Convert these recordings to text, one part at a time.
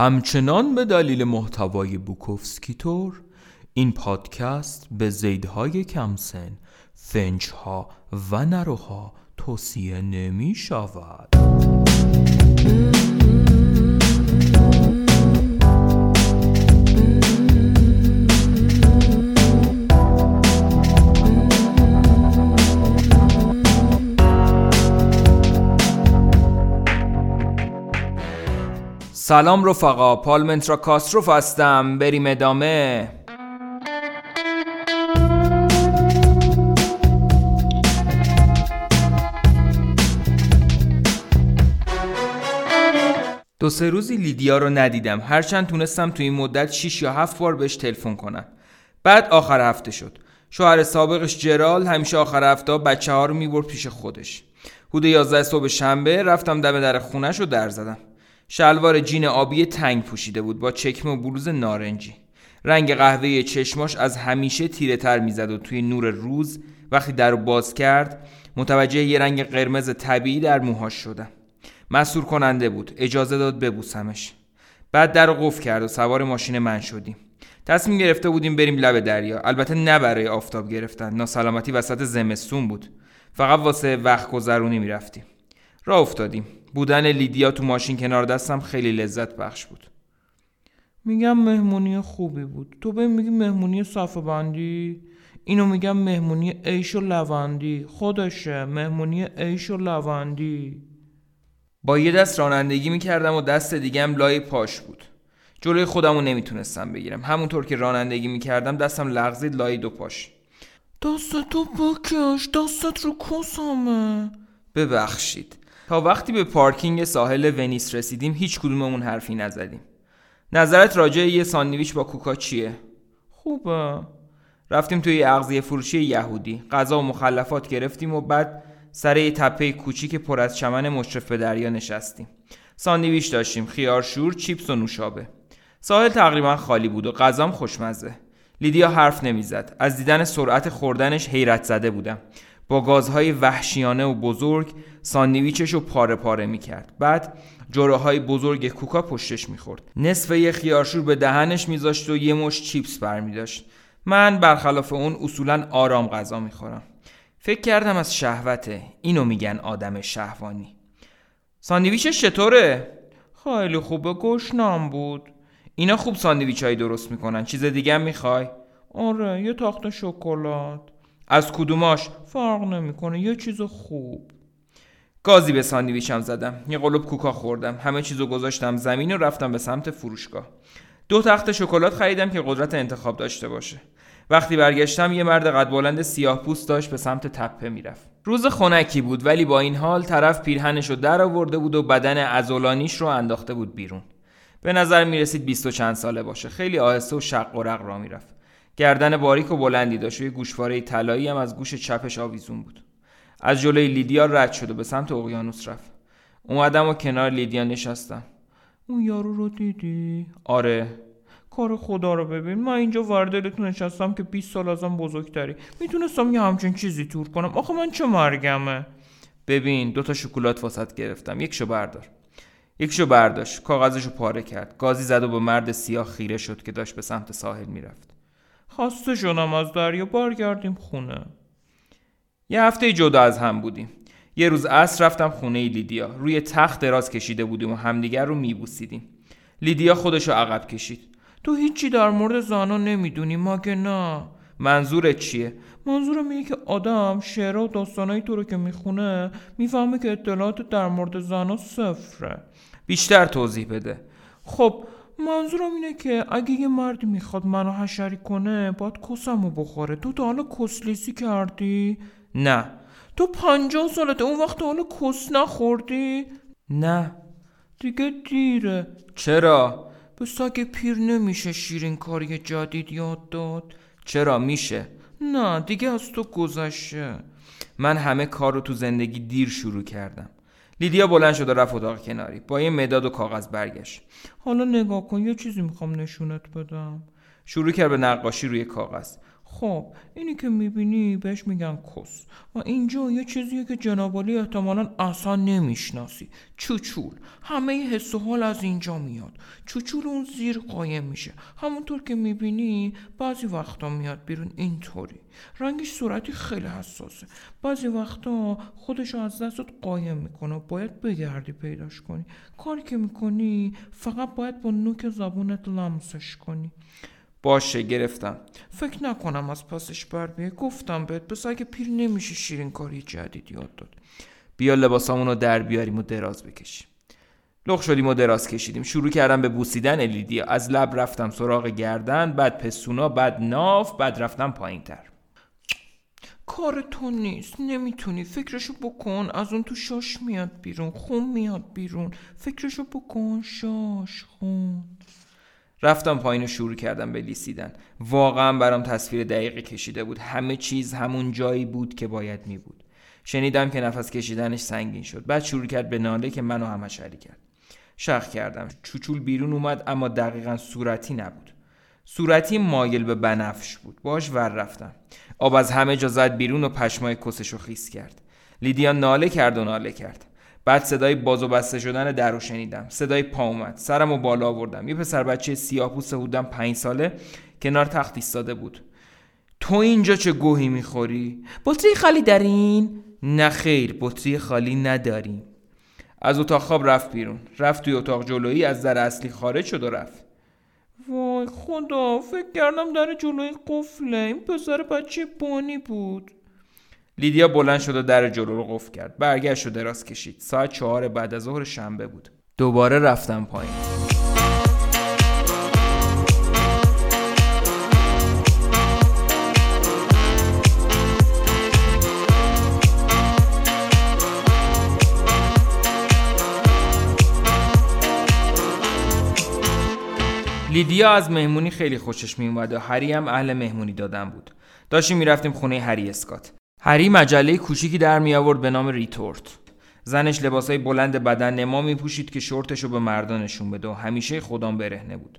همچنان به دلیل محتوای بوکوفسکی تور این پادکست به زیدهای کمسن فنجها و نروها توصیه نمی شود سلام رفقا پالمنترا کاستروف هستم بریم ادامه. دو سه روزی لیدیا رو ندیدم هرچند تونستم تو این مدت 6 یا 7 بار بهش تلفن کنم. بعد آخر هفته شد. شوهر سابقش جرال همیشه آخر هفته بچه ها رو می‌برد پیش خودش. حدود 11 صبح شنبه رفتم دم در خونش رو در زدم. شلوار جین آبی تنگ پوشیده بود با چکمه و بلوز نارنجی. رنگ قهوه چشماش از همیشه تیره تر می‌زد و توی نور روز وقتی در باز کرد متوجه یه رنگ قرمز طبیعی در موهاش شدم. مسور کننده بود اجازه داد ببوسمش. بعد در قفل کرد و سوار ماشین من شدیم. تصمیم گرفته بودیم بریم لب دریا. البته نه برای آفتاب گرفتن ناسلامتی وسط زمستون بود. فقط واسه وقت گذرونی می‌رفتیم. راه افتادیم. بودن لیدیا تو ماشین کنار دستم خیلی لذت بخش بود. میگم مهمونی خوبی بود. تو به میگی مهمونی صفه بندی اینو میگم مهمونی عیش و لوندی. خودشه مهمونی عیش و لوندی. با یه دست رانندگی می‌کردم و دست دیگم لای پاش بود. جلوی خودمو نمی‌تونستم بگیرم. همونطور که رانندگی می‌کردم دستم لغزید لای دو پاش. دستتو بکش دستت رو کسامه ببخشید. تا وقتی به پارکینگ ساحل ونیس رسیدیم هیچ کدوممون حرفی نزدیم. نظرت راجع یه ساندویچ با کوکا چیه؟ خوبه. رفتیم توی اغذیه فروشی یهودی. غذا و مخلفات گرفتیم و بعد سر یه تپه کوچیک پر از چمن مشرف به دریا نشستیم. ساندویچ داشتیم. خیار شور چیپس و نوشابه. ساحل تقریبا خالی بود و غذام خوشمزه. لیدیا حرف نمی‌زد. از دیدن سرعت خوردنش حیرت زده بودم. با گازهای وحشیانه و بزرگ ساندویچش رو پاره پاره می‌کرد. بعد جوره های بزرگ کوکا پشتش می‌خورد. نصف یه خیارشور به دهنش میذاشت و یه مش چیپس برمیداشت. من برخلاف اون اصولا آرام غذا می‌خورم. فکر کردم از شهوته. اینو میگن آدم شهوانی. ساندویچش چطوره؟ خیلی خوبه گشنم بود. اینا خوب ساندویچ درست می‌کنن. چیز دیگه می‌خوای؟ آره یه تاخت شکلات. از کدوماش؟ فرق نمی‌کنه یه چیز خوب. گازی به ساندویچم زدم یه قلوب کوکا خوردم همه چیزو گذاشتم زمین و رفتم به سمت فروشگاه. دو تخت شکلات خریدم که قدرت انتخاب داشته باشه. وقتی برگشتم یه مرد قد بلند سیاه پوست داشت به سمت تپه می‌رفت. روز خنکی بود ولی با این حال طرف پیرهنش رو در آورده بود و بدن ازولانیش رو انداخته بود بیرون. به نظر می‌رسید بیست و چند ساله باشه. خیلی آهسته و شق و رق راه می‌رفت. گردن باریک و بلندی داشت. و یه گوشواره طلایی هم از گوش چپش آویزون بود. از جلوی لیدیا رد شد و به سمت اقیانوس رفت. اومدم و کنار لیدیا نشستم. اون یارو رو دیدی؟ آره. کار خدا رو ببین. من اینجا ور دل تو نشستم که 20 سال ازم بزرگتری. می‌تونستم یه همچین چیزی تور کنم. آخه من چه مرگمه؟ ببین دوتا شکلات واسط گرفتم. یکشو بردار. یکشو برداشت. کاغذشو پاره کرد. گازی زد و به مرد سیاه خیره شد که داشت به سمت ساحل می‌رفت. خسته شدم از دریا برگردیم خونه. یه هفته جدا از هم بودیم. یه روز عصر رفتم خونه لیدیا. روی تخت دراز کشیده بودیم و همدیگر رو میبوسیدیم. لیدیا خودشو عقب کشید. تو هیچی در مورد زانا نمی‌دونی مگه نه؟ منظورت چیه؟ منظورم اینه که آدم شعر و داستانایی تو رو که می‌خونه می‌فهمه که اطلاعات در مورد زنا صفره. بیشتر توضیح بده. خب منظورم اینه که اگه یه مردی می‌خواد منو حشری کنه باید کسمو بخوره. تو تا حالا کسلیسی کردی؟ نه. تو پنجاه سالته اون وقت حالا کس نخوردی؟ نه. دیگه دیره. چرا؟ به سگ پیر نمیشه شیرین کاری جدید یاد داد. چرا؟ میشه. نه دیگه از تو گذشته. من همه کار رو تو زندگی دیر شروع کردم. لیدیا بلند شد و رفت اتاق کناری. با یه مداد و کاغذ برگشت. حالا نگاه کن یه چیزی می‌خوام نشونت بدم. شروع کرد به نقاشی روی کاغذ. خب اینی که می‌بینی بهش میگن کس. و اینجا یه چیزیه که جنابالی احتمالا اصلا نمی‌شناسی. چوچول. همه حس و حال از اینجا میاد. چوچول اون زیر قایم میشه. همونطور که می‌بینی بعضی وقتا میاد بیرون اینطوری. رنگش صورتی خیلی حساسه. بعضی وقتا خودش از دستت قایم می‌کنه باید بگردی پیداش کنی. کاری که می‌کنی فقط باید با نوک زبونت لمسش کنی. باشه گرفتم. فکر نکنم از پاسش بر بیه گفتم بهت بس اگه پیر نمیشه شیرین کاری جدید یاد داد. بیا لباسامونو در بیاریم و دراز بکشیم. لغ شدیم و دراز کشیدیم. شروع کردم به بوسیدن الیدی از لب رفتم سراغ گردن بعد پسونا بعد ناف بعد رفتم پایین تر کار تو نیست. نمی‌تونی. فکرشو بکن. از اون تو شاش میاد بیرون. خون میاد بیرون. فکرشو بکن. شاش خون. رفتم پایین و شروع کردم به لیسیدن. واقعا برام تصویر دقیقی کشیده بود. همه چیز همون جایی بود که باید می بود. شنیدم که نفس کشیدنش سنگین شد. بعد شروع کرد به ناله که منو همه شری کرد. شخ کردم. چوچول بیرون اومد اما دقیقا صورتی نبود. صورتی مایل به بنفش بود. باش ور رفتم. آب از همه جا زد بیرون و پشمای کسش رو خیس کرد. لیدیا ناله کرد و ناله کرد. بعد صدای باز و بسته شدن در رو شنیدم. صدای پا اومد. سرم و بالا آوردم. یه پسر بچه سیاه‌پوست بودم پنج ساله کنار تخت ایستاده بود. تو اینجا چه گوهی می‌خوری؟ بطری خالی دارین؟ نه خیر بطری خالی نداریم. از اتاق خواب رفت بیرون. رفت توی اتاق جلویی از در اصلی خارج شد و رفت. وای خدا فکر کردم در جلوی قفله. این پسر بچه بانی بود. لیدیا بلند شد و در جلو رو قفل کرد. برگشت و دراز کشید. ساعت چهار بعد از ظهر شنبه بود. دوباره رفتم پایین. لیدیا از مهمونی خیلی خوشش میومد و هری هم اهل مهمونی دادن بود. داشتیم می‌رفتیم خونه هری اسکات. هری مجله کوچیکی در می آورد به نام ریتورت. زنش لباسای بلند بدن نما می پوشید که شورتش رو به مردان نشون بده و همیشه هم پابرهنه بود.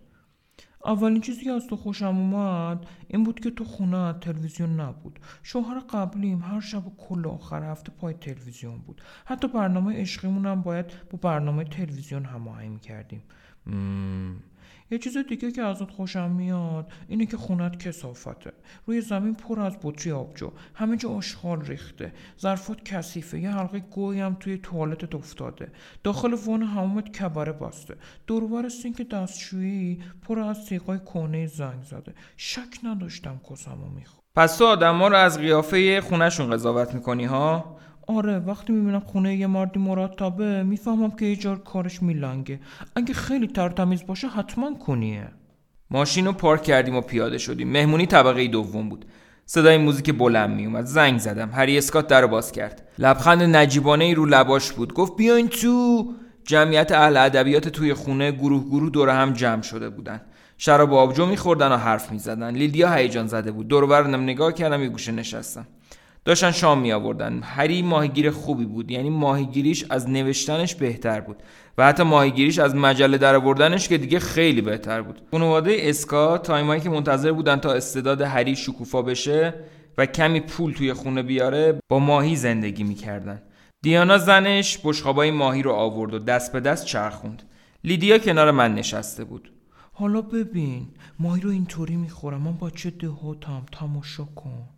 اولین چیزی که از تو خوشم اومد این بود که تو خونه تلویزیون نبود. شوهر قبلیم هر شب و کل آخر هفته پای تلویزیون بود. حتی برنامه عشقیمون هم باید با برنامه تلویزیون هماهنگ می‌کردیم. یه چیز دیگه که ازت خوشم میاد اینه که خونت کسافته روی زمین پر از بطری آبجو. همه جا آشغال ریخته. ظرفات کثیفه. یه حلقه گوی هم توی توالتت افتاده. داخل وان همومت کبره بسته. دوربر سینک دستشویی پر از سیقای کهنه زنگ زده. شک نداشتم کسمو می‌خوام. پس تو آدم رو از قیافه خونشون قضاوت می‌کنی ها؟ آره وقتی می‌بینم خونه یه مردی مرتبه می‌فهمم که یه کارش میلنگه. اگه خیلی ترتمیز باشه حتما کنیه ماشین رو پارک کردیم و پیاده شدیم. مهمونی طبقه دوم بود. صدای موزیک بلند میومد زنگ زدم. هری اسکات در باز کرد. لبخند نجیبانه ای رو لباش بود. گفت بیاین تو. جمعیت اهل ادبیات توی خونه گروه گروه دور هم جمع شده بودن. شراب آبجو میخوردن و حرف می‌زدن. لیدیا هیجان زده بود. دور نگاه کردم یه گوشه نشستم. داشتن شام می آوردن هری ماهیگیر خوبی بود. یعنی ماهیگیریش از نوشتنش بهتر بود. و حتی ماهیگیریش از مجله در آوردنش که دیگه خیلی بهتر بود. خانواده اسکات تایمایی که منتظر بودن تا استعداد هری شکوفا بشه و کمی پول توی خونه بیاره با ماهی زندگی می‌کردن. دیانا زنش بشقابای ماهی رو آورد و دست به دست چرخوند. لیدیا کنار من نشسته بود. حالا ببین ماهی رو اینطوری می‌خورم. من بچه دهاتم تماشا کن.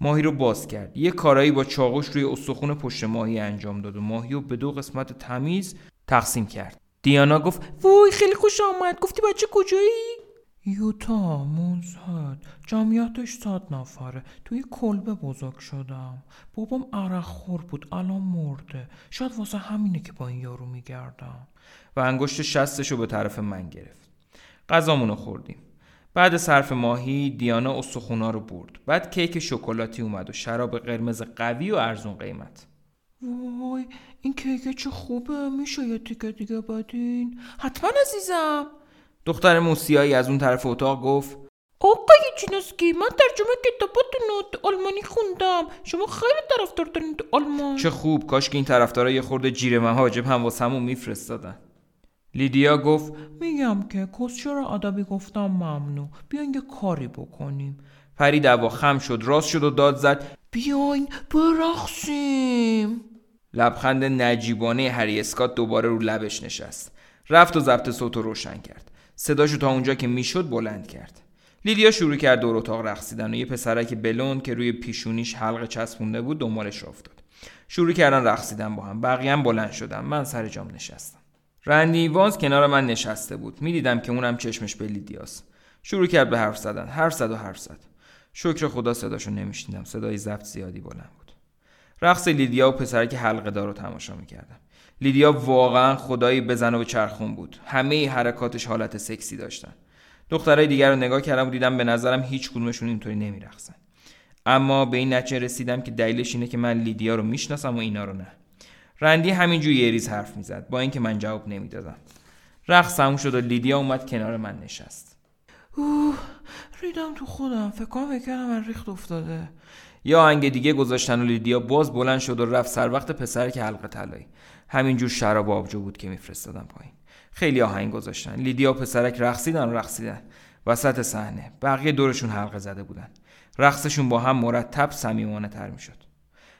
ماهی رو باز کرد. یه کارایی با چاقوش روی استخون پشت ماهی انجام داد و ماهی رو به دو قسمت تمیز تقسیم کرد. دیانا گفت وای خیلی خوش آمد. گفتی بچه کجایی؟ یوتا مونزهد جمعیتش صد نفره. توی کلبه بزرگ شدم. بابام عرق خور بود. الان مرده. شاید واسه همینه که با این یارو میگردم. و انگشت شستش رو به طرف من گرفت. غذامونو خوردیم. بعد صرف ماهی دیانا استخونا رو برد. بعد کیک شکلاتی اومد و شراب قرمز قوی و ارزون قیمت. وای این کیک چه خوبه میشه یه تیکه دیگه بدین؟ حتما عزیزم. دختر مو سیاهی از اون طرف اتاق گفت آقای چینسکی من ترجمه کتاباتون آلمانی خوندم. شما خیلی طرفدار دارین آلمان. چه خوب کاش که این طرفدارا یه خورده جیره مواجب هم واسمون میفرستادن. لیدیا گفت میگم که کسشرای ادبی گفتم ممنوع؟ بیاین یه کاری بکنیم. پرید هوا خم شد راست شد و داد زد بیاین برقصیم. لبخند نجیبانه هری اسکات دوباره رو لبش نشست. رفت و ضبط صوت رو روشن کرد. صداشو تا اونجا که می‌شد بلند کرد. لیدیا شروع کرد دور اتاق رقصیدن و یه پسرک بلون که روی پیشونیش حلقه چسبونده بود دنبالش افتاد. شروع کردن رقصیدن با هم. بقیه هم بلند شدم من سر جام نشستم. رندی وانز کنار من نشسته بود. می‌دیدم که اونم چشمش به لیدیاست شروع کرد به حرف زدن. حرف زد و حرف زد. شکر خدا صداشو نمیشنیدم. صدای ضبط زیادی بلند بود. رقص لیدیا و پسرک حلقه دار رو تماشا می‌کردم لیدیا واقعا خدایی بزن و چرخون بود. همه حرکاتش حالت سکسی داشتن. دخترای دیگر رو نگاه کردم و دیدم به نظرم هیچ کدومشون اینطوری نمیرقصن. اما به این نتیجه رسیدم که دلیلش اینه که من لیدیا رو می‌شناسم و اینا رو نه. رندی همینجور یه ریز حرف می‌زد با اینکه من جواب نمی‌دادم. رقص تموم شد و لیدیا اومد کنار من نشست. اوه ریدم تو خودم. فکر کنم کردم من ریخت افتاده. یه آهنگ دیگه گذاشتن و لیدیا باز بلند شد و رفت سر وقت پسرکه حلقه طلایی. همینجور شراب آبجو بود که میفرستادم پایین. خیلی آهنگ گذاشتن. لیدیا و پسرک رقصیدن و رقصیدن. وسط صحنه. بقیه دورشون حلقه زده بودن. رقصشون با هم مرتب صمیمانه تر می‌شد.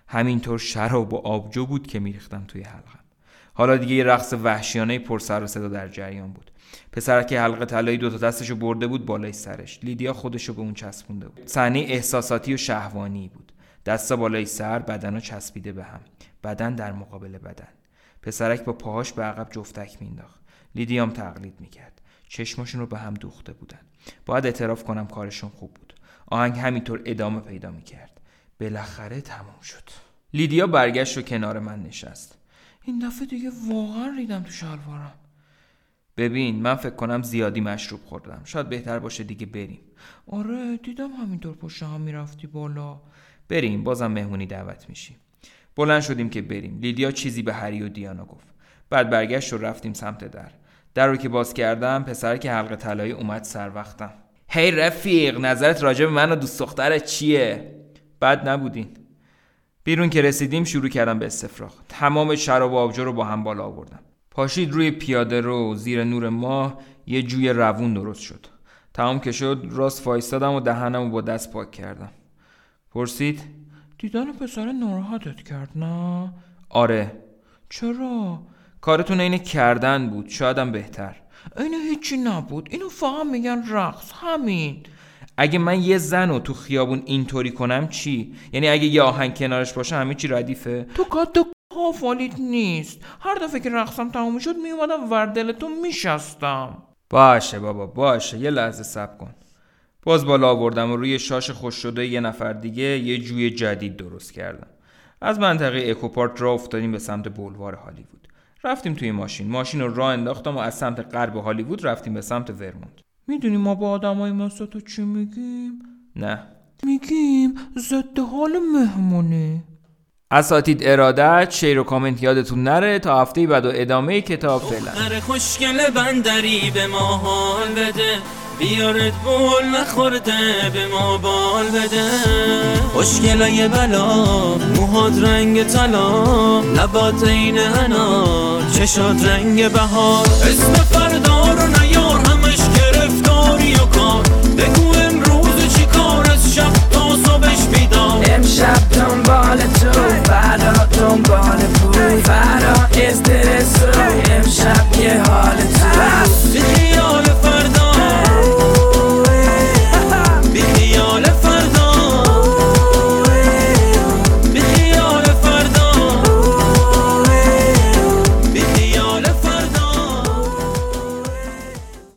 همینطور شراب و آبجو بود که میریختم توی حلقم. حالا دیگه یه رقص وحشیانه پر سر و صدا در جریان بود. پسرک حلقه طلایی دو تا دستشو برده بود بالای سرش. لیدیا خودشو به اون چسبونده بود. صحنه احساساتی و شهوانی بود. دستا بالای سر بدنا چسبیده به هم. بدن در مقابل بدن. پسرک با پاهاش به عقب جفتک مینداخت لیدیام تقلید می‌کرد. چشماشون رو به هم دوخته بودن. باید اعتراف کنم کارشون خوب بود. آهنگ همینطور ادامه پیدا می‌کرد. بالاخره تموم شد. لیدیا برگشت و کنار من نشست. این دفعه دیگه واقعا ریدم تو شلوارم. ببین من فکر کنم زیادی مشروب خوردم. شاید بهتر باشه دیگه بریم. آره دیدم همینطور پشت هم می‌رفتی بالا. بریم بازم مهمونی دعوت میشی بلند شدیم که بریم. لیدیا چیزی به هری و دیانا گفت. بعد برگشت و رفتیم سمت در. در رو که باز کردم پسر که حلقه طلایی اومد سر وقتم. هی رفیق نظرت راجع به من و دوست دخترت چیه؟ بد نبودین. بیرون که رسیدیم شروع کردم به استفراغ. تمام شراب و آبجو رو با هم بالا آوردم. پاشید روی پیاده رو زیر نور ماه یه جوی روون درست شد. تمام که شد راست فایستادم و دهنم رو با دست پاک کردم. پرسید دیدن پسر ناراحتت کرد نه؟ آره. چرا؟ کارتون اینه کردن بود. شایدم بهتر. اینو هیچی نبود. اینو فقط میگن رقص. همین. اگه من یه زن رو تو خیابون اینطوری کنم چی؟ یعنی اگه یه آهنگ کنارش باشه همه چی ردیفه؟ تو قد حافالیت نیست. هر دفعه که رقصم تموم شد میومدم وردل تو میشستم. باشه بابا باشه. یه لحظه سب کن. باز بالا آوردم و روی شاش خوش شده یه نفر دیگه یه جوی جدید درست کردم. از منطقه اکوپارت را افتادیم به سمت بولوار هالیوود. رفتیم توی ماشین. ماشین رو راه انداختم و از سمت غرب هالیوود رفتیم به سمت ورمونت می‌دونی ما با آدمای مثل تو چی میگیم؟ نه. میگیم ضد حال مهمونه. اساتید ارادت شیر و کامنت یادتون نره تا هفته بعد و ادامه کتاب فعلا. خوشگل بندری به ما حال بده. بیارت بول نخورده به ما بال بده. خوشگلای بلا موهات رنگ طلا. لبات این انار چشات رنگ بهار. اسم فردا رو radio con. Tengo